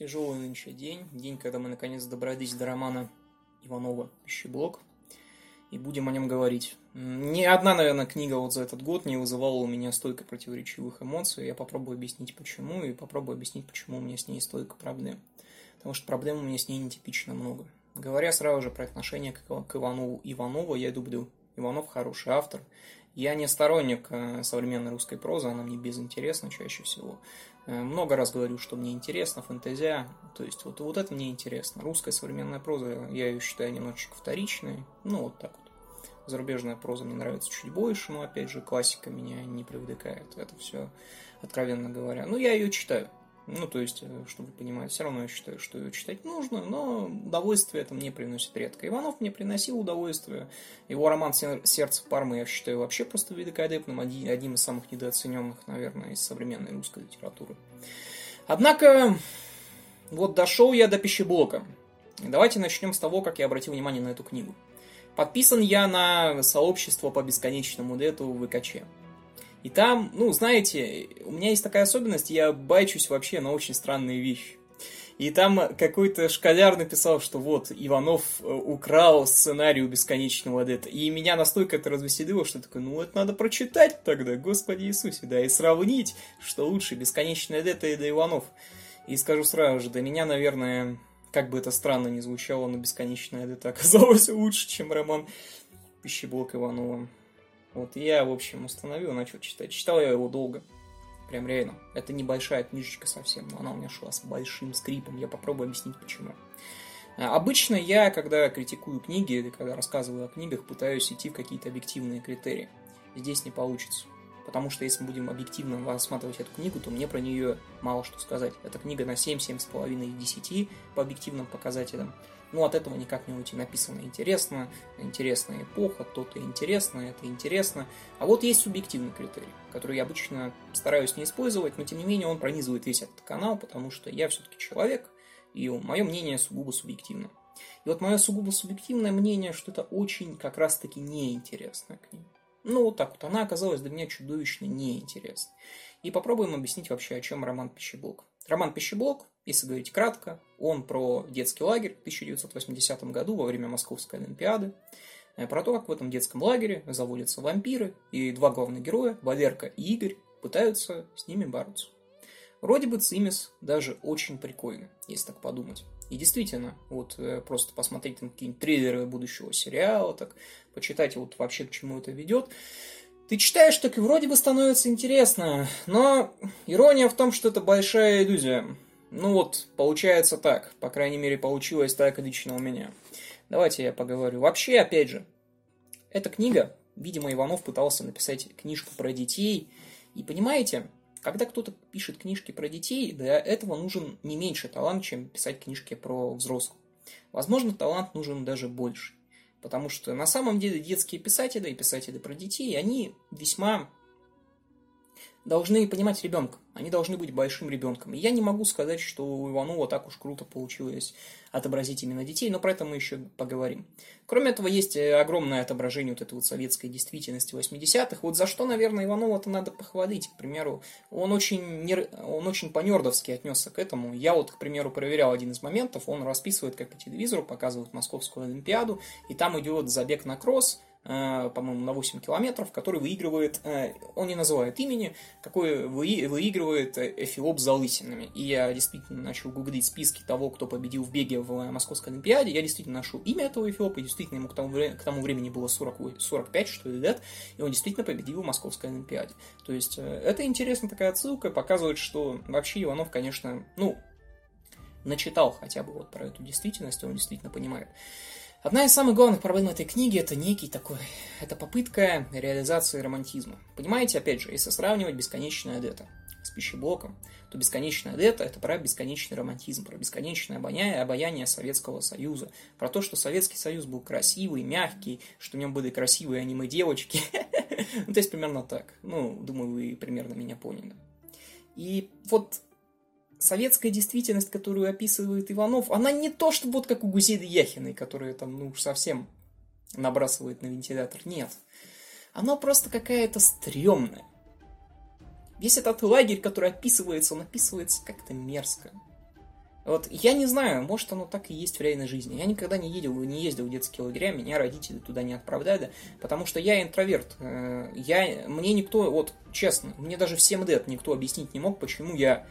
Тяжелый нынче день, день, когда мы наконец добрались до романа Иванова «Пищеблок» и будем о нем говорить. Ни одна, наверное, книга вот за этот год не вызывала у меня столько противоречивых эмоций. Я попробую объяснить, почему, и попробую объяснить, почему у меня с ней столько проблем. Потому что проблем у меня с ней нетипично много. Говоря сразу же про отношение к Иванову Иванова, я люблю. Иванов хороший автор. Я не сторонник э, современной русской прозы, она мне безинтересна чаще всего. Э, много раз говорю, что мне интересно, фэнтезия, то есть вот, вот это мне интересно. Русская современная проза, я ее считаю немножечко вторичной, ну вот так вот. Зарубежная проза мне нравится чуть больше, но опять же классика меня не привлекает, это все откровенно говоря. Ну я ее читаю, ну, то есть, э, чтобы вы понимали, все равно я считаю, что ее читать нужно, но удовольствие это мне приносит редко. Иванов мне приносил удовольствие. Его роман «Сердце Пармы» я считаю вообще просто великолепным, одним из самых недооцененных, наверное, из современной русской литературы. Однако, вот дошел я до пищеблока. Давайте начнем с того, как я обратил внимание на эту книгу. Подписан я на сообщество по бесконечному в ВКЧ. И там, ну, знаете, у меня есть такая особенность, я байчусь вообще на очень странные вещи. И там какой-то школяр написал, что вот, Иванов э, украл сценарий у бесконечного Дета. И меня настолько это развеселило, что такое, ну это надо прочитать тогда, Господи Иисусе, да, и сравнить, что лучше, бесконечное Дета или Иванов. И скажу сразу же, для меня, наверное, как бы это странно не звучало, но бесконечное Дета оказалось лучше, чем роман Пищеблок Иванова. Вот я, в общем, установил, начал читать. Читал я его долго. Прям реально. Это небольшая книжечка совсем, но она у меня шла с большим скрипом. Я попробую объяснить, почему. А, обычно я, когда критикую книги или когда рассказываю о книгах, пытаюсь идти в какие-то объективные критерии. Здесь не получится. Потому что если мы будем объективно рассматривать эту книгу, то мне про нее мало что сказать. Эта книга на 7, 7,5 из 10 по объективным показателям. Ну, от этого никак не уйти. Написано интересно, интересная эпоха, то-то интересно, это интересно. А вот есть субъективный критерий, который я обычно стараюсь не использовать, но тем не менее он пронизывает весь этот канал, потому что я все-таки человек, и мое мнение сугубо субъективно. И вот мое сугубо субъективное мнение, что это очень как раз-таки неинтересная книга. Ну, вот так вот. Она оказалась для меня чудовищно неинтересной. И попробуем объяснить вообще, о чем роман «Пищеблок». Роман «Пищеблок», если говорить кратко, он про детский лагерь в 1980 году во время Московской Олимпиады, э, про то, как в этом детском лагере заводятся вампиры, и два главных героя, Валерка и Игорь, пытаются с ними бороться. Вроде бы цимис даже очень прикольный, если так подумать. И действительно, вот э, просто посмотреть на какие-нибудь трейлеры будущего сериала, так почитать вот вообще к чему это ведет. Ты читаешь, так и вроде бы становится интересно, но ирония в том, что это большая иллюзия. Ну вот, получается так, по крайней мере, получилось так лично у меня. Давайте я поговорю. Вообще, опять же, эта книга, видимо, Иванов пытался написать книжку про детей, и понимаете, когда кто-то пишет книжки про детей, для этого нужен не меньше талант, чем писать книжки про взрослых. Возможно, талант нужен даже больше. Потому что на самом деле детские писатели и писатели про детей, они весьма должны понимать ребенка. Они должны быть большим ребенком. И я не могу сказать, что у Иванова так уж круто получилось отобразить именно детей, но про это мы еще поговорим. Кроме этого, есть э, огромное отображение вот этой вот советской действительности 80-х. Вот за что, наверное, Иванова-то надо похвалить. К примеру, он очень, не, он очень по-нердовски отнесся к этому. Я вот, к примеру, проверял один из моментов. Он расписывает, как по телевизору показывают Московскую Олимпиаду, и там идет забег на кросс, по-моему, на 8 километров, который выигрывает, э, он не называет имени, какой выигрывает Эфиоп с залысинами. И я действительно начал гуглить списки того, кто победил в беге в Московской Олимпиаде. Я действительно нашел имя этого Эфиопа, и действительно ему к тому, к тому времени было 40, 45, что ли, лет, и он действительно победил в Московской Олимпиаде. То есть, э, это интересная такая отсылка, показывает, что вообще Иванов, конечно, ну, начитал хотя бы вот про эту действительность, он действительно понимает. Одна из самых главных проблем этой книги это некий такой, это попытка реализации романтизма. Понимаете, опять же, если сравнивать бесконечное Адета с пищеблоком, то бесконечное Адета это про бесконечный романтизм, про бесконечное обаяние, обаяние Советского Союза, про то, что Советский Союз был красивый, мягкий, что в нем были красивые аниме-девочки. Ну, то есть примерно так. Ну, думаю, вы примерно меня поняли. И вот советская действительность, которую описывает Иванов, она не то, что вот как у Гузеды Яхиной, которая там, ну уж совсем набрасывает на вентилятор. Нет. Оно просто какая-то стрёмная. Весь этот лагерь, который описывается, он описывается как-то мерзко. Вот я не знаю, может оно так и есть в реальной жизни. Я никогда не ездил, не ездил в детские лагеря, меня родители туда не отправляли, потому что я интроверт. Э, я, мне никто, вот честно, мне даже в 7 лет никто объяснить не мог, почему я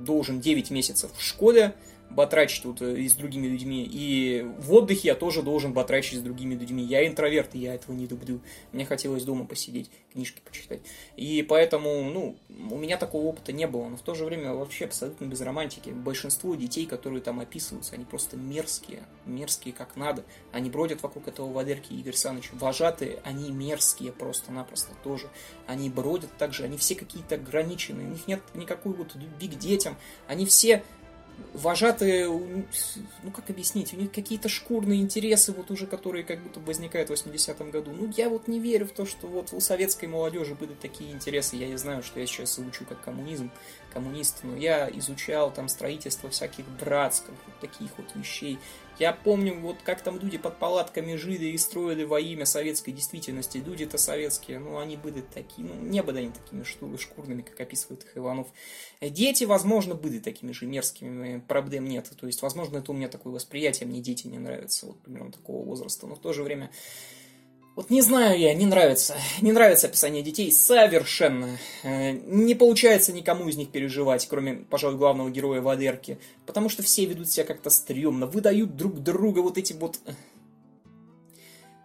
должен 9 месяцев в школе батрачить вот э, и с другими людьми. И в отдыхе я тоже должен батрачить с другими людьми. Я интроверт, и я этого не люблю. Мне хотелось дома посидеть, книжки почитать. И поэтому, ну, у меня такого опыта не было. Но в то же время вообще абсолютно без романтики. Большинство детей, которые там описываются, они просто мерзкие. Мерзкие как надо. Они бродят вокруг этого Валерки Игорь Саныч. Вожатые, они мерзкие просто-напросто тоже. Они бродят также, они все какие-то ограниченные. У них нет никакой вот любви к детям. Они все вожатые, ну как объяснить, у них какие-то шкурные интересы, вот уже которые как будто возникают в 80-м году. Ну я вот не верю в то, что вот у советской молодежи были такие интересы. Я не знаю, что я сейчас учу как коммунизм, коммунист, но я изучал там строительство всяких братских, вот таких вот вещей. Я помню, вот как там люди под палатками жили и строили во имя советской действительности. Люди-то советские, ну, они были такие, ну, не были они такими шкурными, как описывает их Иванов. Дети, возможно, были такими же мерзкими, проблем нет. То есть, возможно, это у меня такое восприятие, мне дети не нравятся, вот примерно такого возраста. Но в то же время вот не знаю я, не нравится. Не нравится описание детей совершенно. Э, не получается никому из них переживать, кроме, пожалуй, главного героя Валерки. Потому что все ведут себя как-то стрёмно, выдают друг друга вот эти вот... Э,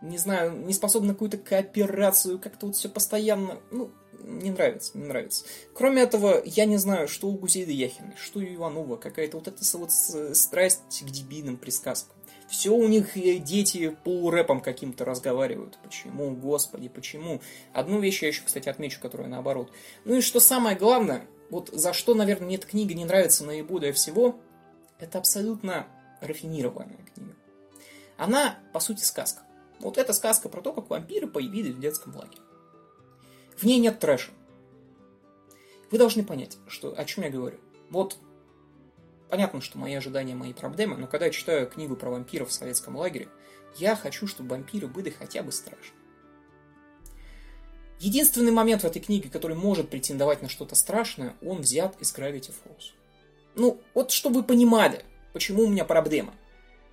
не знаю, не способны на какую-то кооперацию, как-то вот все постоянно... Ну, не нравится, не нравится. Кроме этого, я не знаю, что у Гузейда Яхиной, что у Иванова, какая-то вот эта вот страсть к дебильным присказкам. Все у них дети полурэпом каким-то разговаривают. Почему, господи, почему? Одну вещь я еще, кстати, отмечу, которая наоборот. Ну и что самое главное, вот за что, наверное, мне эта книга не нравится наиболее всего, это абсолютно рафинированная книга. Она, по сути, сказка. Вот эта сказка про то, как вампиры появились в детском лагере. В ней нет трэша. Вы должны понять, что, о чем я говорю. Вот Понятно, что мои ожидания, мои проблемы, но когда я читаю книгу про вампиров в советском лагере, я хочу, чтобы вампиры были хотя бы страшны. Единственный момент в этой книге, который может претендовать на что-то страшное, он взят из Gravity Falls. Ну, вот чтобы вы понимали, почему у меня проблема.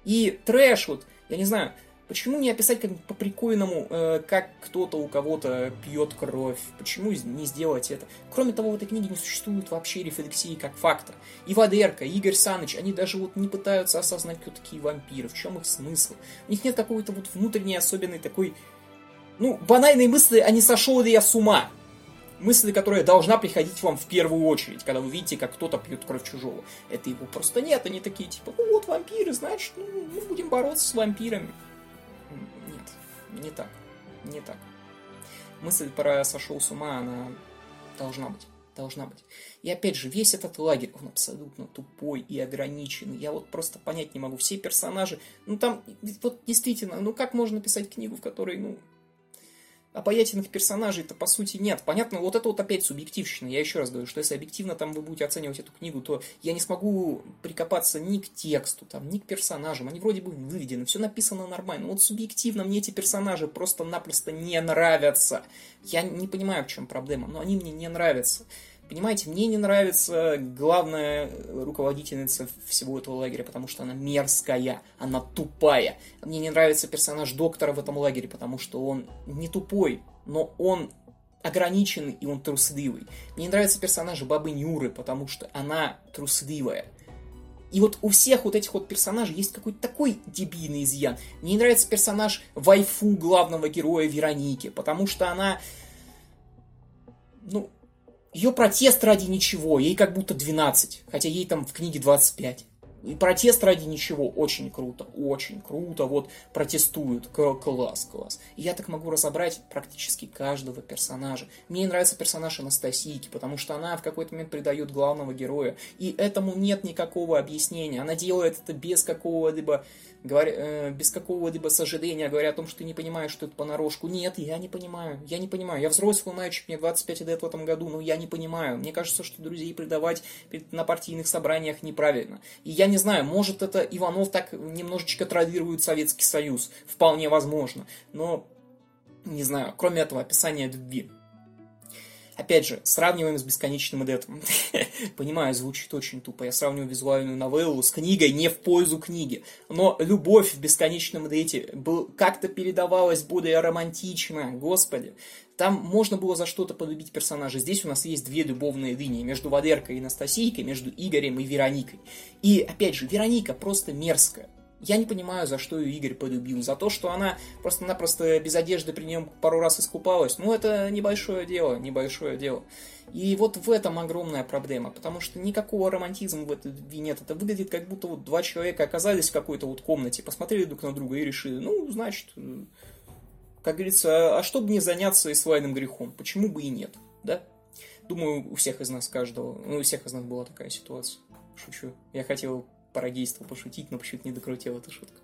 И трэш, вот, я не знаю, Почему не описать как по прикольному, э, как кто-то у кого-то пьет кровь? Почему не сделать это? Кроме того, в этой книге не существует вообще рефлексии как факта. И Вадерка, и Игорь Саныч, они даже вот не пытаются осознать, кто такие вампиры, в чем их смысл. У них нет какой-то вот внутренней особенной такой, ну, банальной мысли, а не сошел ли я с ума? мысли, которая должна приходить вам в первую очередь, когда вы видите, как кто-то пьет кровь чужого. Это его просто нет, они такие, типа, ну вот вампиры, значит, ну, мы будем бороться с вампирами не так. Не так. Мысль про сошел с ума, она должна быть. Должна быть. И опять же, весь этот лагерь, он абсолютно тупой и ограниченный. Я вот просто понять не могу. Все персонажи, ну там, вот действительно, ну как можно писать книгу, в которой, ну, обаятельных персонажей-то по сути нет. Понятно, вот это вот опять субъективщина. Я еще раз говорю, что если объективно там вы будете оценивать эту книгу, то я не смогу прикопаться ни к тексту, там, ни к персонажам. Они вроде бы выведены, все написано нормально. Но вот субъективно мне эти персонажи просто-напросто не нравятся. Я не понимаю, в чем проблема, но они мне не нравятся. Понимаете, мне не нравится главная руководительница всего этого лагеря, потому что она мерзкая, она тупая. Мне не нравится персонаж доктора в этом лагере, потому что он не тупой, но он ограниченный и он трусливый. Мне не нравится персонаж бабы Нюры, потому что она трусливая. И вот у всех вот этих вот персонажей есть какой-то такой дебильный изъян. Мне не нравится персонаж вайфу главного героя Вероники, потому что она... Ну, ее протест ради ничего, ей как будто 12, хотя ей там в книге 25. И протест ради ничего очень круто, очень круто, вот протестуют, класс, класс. И я так могу разобрать практически каждого персонажа. Мне нравится персонаж Анастасийки, потому что она в какой-то момент предает главного героя, и этому нет никакого объяснения. Она делает это без какого-либо говоря, э, без какого-либо сожаления, говоря о том, что ты не понимаешь, что это понарошку. Нет, я не понимаю, я не понимаю. Я взрослый мальчик, мне 25 лет в этом году, но я не понимаю. Мне кажется, что друзей предавать на партийных собраниях неправильно. И я не знаю, может это Иванов так немножечко троллирует Советский Союз. Вполне возможно. Но, не знаю, кроме этого описания любви. Опять же, сравниваем с бесконечным адептом. Понимаю, звучит очень тупо. Я сравниваю визуальную новеллу с книгой не в пользу книги. Но любовь в бесконечном адете был, как-то передавалась более романтично. Господи. Там можно было за что-то полюбить персонажа. Здесь у нас есть две любовные линии. Между Валеркой и Анастасийкой, между Игорем и Вероникой. И, опять же, Вероника просто мерзкая. Я не понимаю, за что ее Игорь полюбил. За то, что она просто-напросто без одежды при нем пару раз искупалась. Ну, это небольшое дело, небольшое дело. И вот в этом огромная проблема, потому что никакого романтизма в этой любви нет. Это выглядит, как будто вот два человека оказались в какой-то вот комнате, посмотрели друг на друга и решили, ну, значит, как говорится, а чтобы не заняться и свайным грехом? Почему бы и нет, да? Думаю, у всех из нас каждого, ну, у всех из нас была такая ситуация. Шучу. Я хотел пародийство пошутить, но почему-то не докрутил эту шутку.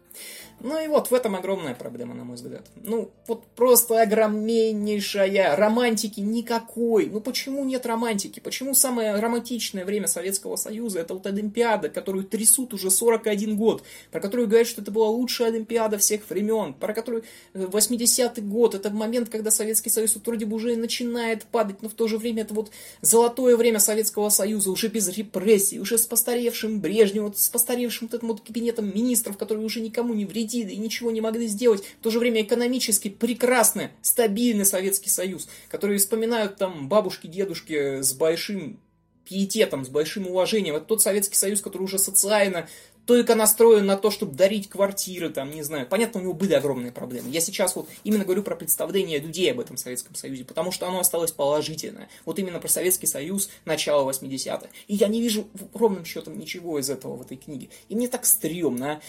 Ну и вот в этом огромная проблема, на мой взгляд. Ну, вот просто огромнейшая. Романтики никакой. Ну почему нет романтики? Почему самое романтичное время Советского Союза это вот Олимпиада, которую трясут уже 41 год, про которую говорят, что это была лучшая Олимпиада всех времен, про которую 80-й э, год, это момент, когда Советский Союз вот вроде бы уже начинает падать, но в то же время это вот золотое время Советского Союза, уже без репрессий, уже с постаревшим Брежневым, с постаревшим вот этим вот кабинетом министров, которые уже никому никому не вредили и ничего не могли сделать. В то же время экономически прекрасный, стабильный Советский Союз, который вспоминают там бабушки, дедушки с большим пиететом, с большим уважением. Это тот Советский Союз, который уже социально только настроен на то, чтобы дарить квартиры, там, не знаю. Понятно, у него были огромные проблемы. Я сейчас вот именно говорю про представление людей об этом Советском Союзе, потому что оно осталось положительное. Вот именно про Советский Союз начала 80-х. И я не вижу ровным счетом ничего из этого в этой книге. И мне так стрёмно, а.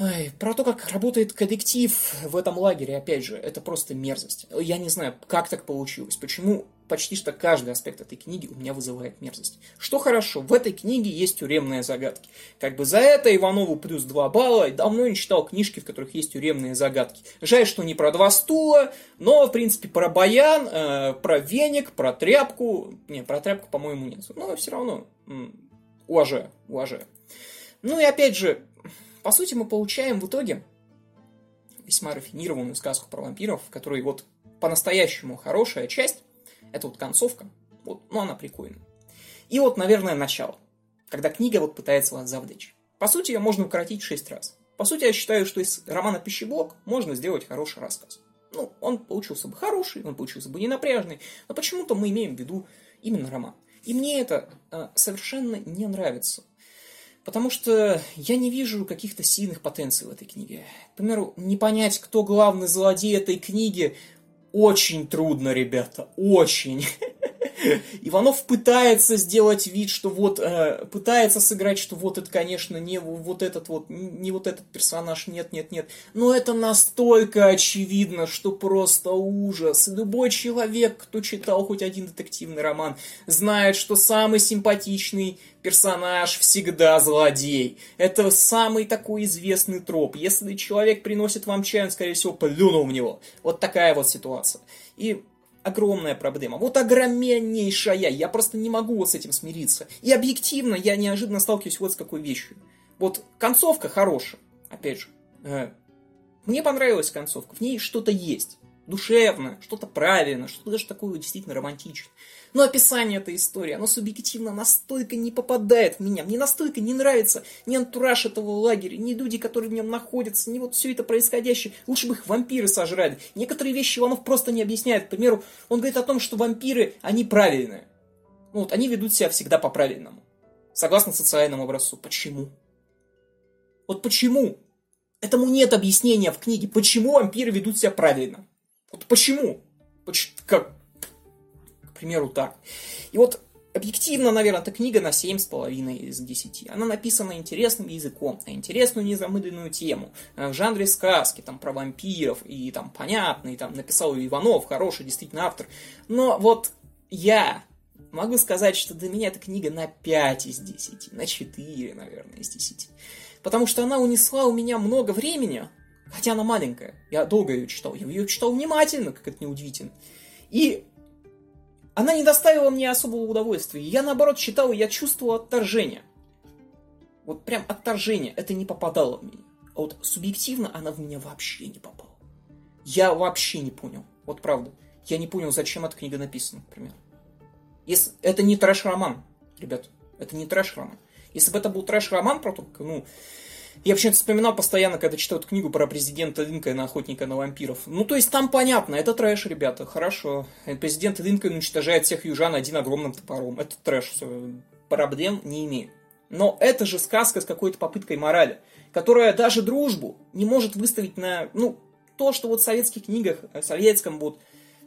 Ай, про то, как работает коллектив в этом лагере, опять же, это просто мерзость. Я не знаю, как так получилось, почему почти что каждый аспект этой книги у меня вызывает мерзость. Что хорошо, в этой книге есть тюремные загадки. Как бы за это Иванову плюс 2 балла, давно не читал книжки, в которых есть тюремные загадки. Жаль, что не про два стула, но, в принципе, про баян, э, про веник, про тряпку. Не, про тряпку, по-моему, нет. Но все равно м- уважаю, уважаю. Ну и опять же, по сути, мы получаем в итоге весьма рафинированную сказку про вампиров, в которой вот по-настоящему хорошая часть, это вот концовка, вот, ну она прикольная. И вот, наверное, начало, когда книга вот пытается вас завлечь. По сути, ее можно укоротить 6 раз. По сути, я считаю, что из романа «Пищеблок» можно сделать хороший рассказ. Ну, он получился бы хороший, он получился бы ненапряжный, но почему-то мы имеем в виду именно роман. И мне это э, совершенно не нравится. Потому что я не вижу каких-то сильных потенций в этой книге. К примеру, не понять, кто главный злодей этой книги, очень трудно, ребята, очень. Иванов пытается сделать вид, что вот, э, пытается сыграть, что вот это, конечно, не вот этот вот, не вот этот персонаж, нет, нет, нет. Но это настолько очевидно, что просто ужас. Любой человек, кто читал хоть один детективный роман, знает, что самый симпатичный персонаж всегда злодей. Это самый такой известный троп. Если человек приносит вам чай, он, скорее всего, плюнул в него. Вот такая вот ситуация. И огромная проблема. Вот огромнейшая. Я просто не могу вот с этим смириться. И объективно я неожиданно сталкиваюсь вот с какой вещью. Вот концовка хорошая. Опять же, э, мне понравилась концовка. В ней что-то есть. Душевное, что-то правильное, что-то даже такое действительно романтичное. Но описание этой истории, оно субъективно настолько не попадает в меня. Мне настолько не нравится ни антураж этого лагеря, ни люди, которые в нем находятся, ни вот все это происходящее. Лучше бы их вампиры сожрали. Некоторые вещи Иванов просто не объясняет. К примеру, он говорит о том, что вампиры, они правильные. Ну, вот они ведут себя всегда по-правильному. Согласно социальному образцу. Почему? Вот почему? Этому нет объяснения в книге, почему вампиры ведут себя правильно. Вот почему? Поч- как? примеру, так. И вот объективно, наверное, эта книга на 7,5 из 10. Она написана интересным языком, на интересную незамыленную тему, э, в жанре сказки, там, про вампиров, и там понятно, и там написал Иванов, хороший действительно автор. Но вот я могу сказать, что для меня эта книга на 5 из 10, на 4, наверное, из 10. Потому что она унесла у меня много времени, хотя она маленькая. Я долго ее читал, я ее читал внимательно, как это неудивительно. И она не доставила мне особого удовольствия. Я, наоборот, считал, я чувствовал отторжение. Вот прям отторжение. Это не попадало в меня. А вот субъективно она в меня вообще не попала. Я вообще не понял. Вот правда. Я не понял, зачем эта книга написана, например. Если... Это не трэш-роман, ребят. Это не трэш-роман. Если бы это был трэш-роман про то, ну, я почему-то вспоминал постоянно, когда читал эту книгу про президента Линкольна, охотника на вампиров. Ну, то есть там понятно, это трэш, ребята, хорошо. Президент Линкольн уничтожает всех южан один огромным топором. Это трэш, все, проблем не имеет. Но это же сказка с какой-то попыткой морали, которая даже дружбу не может выставить на, ну, то, что вот в советских книгах, в советском вот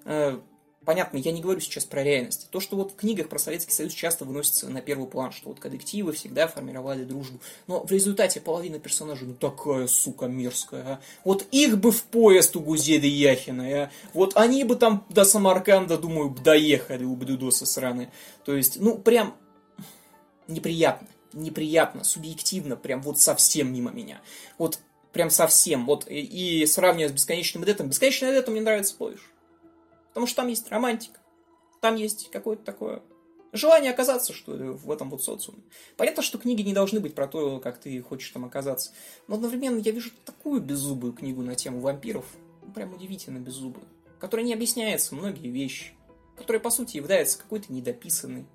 э, понятно, я не говорю сейчас про реальность. То, что вот в книгах про Советский Союз часто выносится на первый план, что вот коллективы всегда формировали дружбу. Но в результате половина персонажей, ну такая, сука, мерзкая, а. Вот их бы в поезд у Гузеды Яхина, а. Вот они бы там до Самарканда, думаю, доехали, ублюдосы сраные. То есть, ну, прям неприятно. Неприятно, субъективно, прям вот совсем мимо меня. Вот прям совсем. Вот и, и сравнивая с бесконечным детом, бесконечный дет мне нравится больше. Потому что там есть романтика, там есть какое-то такое желание оказаться, что ли, в этом вот социуме. Понятно, что книги не должны быть про то, как ты хочешь там оказаться. Но одновременно я вижу такую беззубую книгу на тему вампиров, прям удивительно беззубую, которая не объясняется многие вещи, которая, по сути, является какой-то недописанной,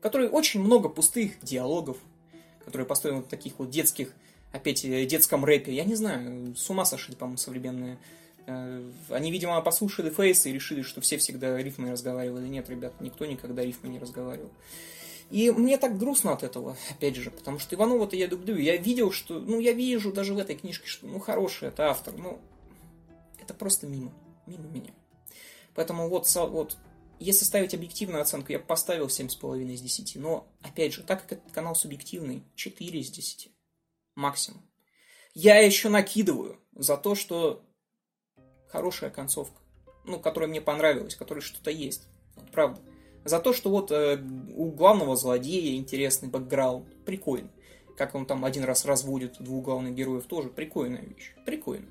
которой очень много пустых диалогов, которые построены в таких вот детских, опять, э, детском рэпе. Я не знаю, с ума сошли, по-моему, современные они, видимо, послушали Фейс и решили, что все всегда рифмой разговаривали. Нет, ребят, никто никогда рифмой не разговаривал. И мне так грустно от этого, опять же, потому что Иванова-то я люблю. Я видел, что, ну, я вижу даже в этой книжке, что, ну, хороший это автор, но это просто мимо, мимо меня. Поэтому вот, вот если ставить объективную оценку, я поставил 7,5 из 10. Но, опять же, так как этот канал субъективный, 4 из 10. Максимум. Я еще накидываю за то, что хорошая концовка, ну, которая мне понравилась, которой что-то есть. Вот, правда. За то, что вот э, у главного злодея интересный бэкграунд, прикольно. Как он там один раз разводит двух главных героев, тоже прикольная вещь. Прикольно.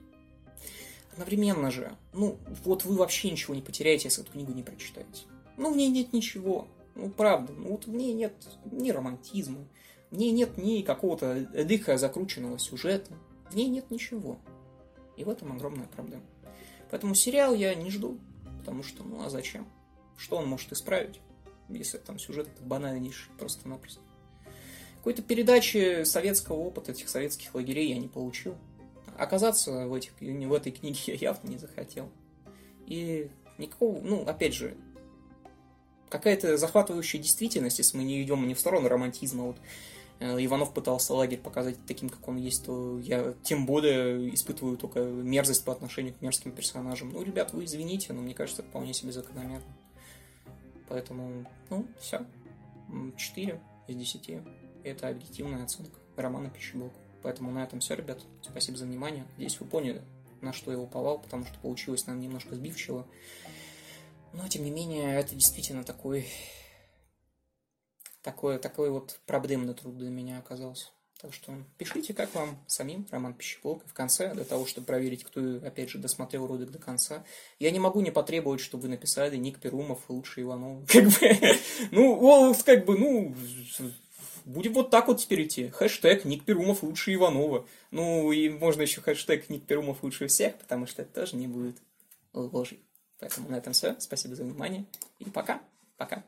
Одновременно же, ну, вот вы вообще ничего не потеряете, если эту книгу не прочитаете. Ну, в ней нет ничего. Ну, правда. Ну, вот в ней нет ни романтизма, в ней нет ни какого-то дыха закрученного сюжета. В ней нет ничего. И в этом огромная проблема. Поэтому сериал я не жду, потому что, ну а зачем? Что он может исправить, если там сюжет банальнейший просто-напросто? Какой-то передачи советского опыта этих советских лагерей я не получил. Оказаться в, этих, в этой книге я явно не захотел. И никакого, ну, опять же, какая-то захватывающая действительность, если мы не идем не в сторону романтизма, вот Иванов пытался лагерь показать таким, как он есть, то я тем более испытываю только мерзость по отношению к мерзким персонажам. Ну, ребят, вы извините, но мне кажется, это вполне себе закономерно. Поэтому, ну, все. 4 из 10. Это объективная оценка романа «Пищеблок». Поэтому на этом все, ребят. Спасибо за внимание. Надеюсь, вы поняли, на что я уповал, потому что получилось нам немножко сбивчиво. Но, тем не менее, это действительно такой такой, такой вот проблемный труд для меня оказался. Так что пишите, как вам самим Роман Пищеблок. И в конце, для того, чтобы проверить, кто, опять же, досмотрел ролик до конца, я не могу не потребовать, чтобы вы написали Ник Перумов лучше Иванов. Как бы, ну, как бы, ну, будем вот так вот теперь идти. Хэштег Ник Перумов лучше Иванова. Ну, и можно еще хэштег Ник Перумов лучше всех, потому что это тоже не будет ложей. Поэтому на этом все. Спасибо за внимание. И пока. Пока.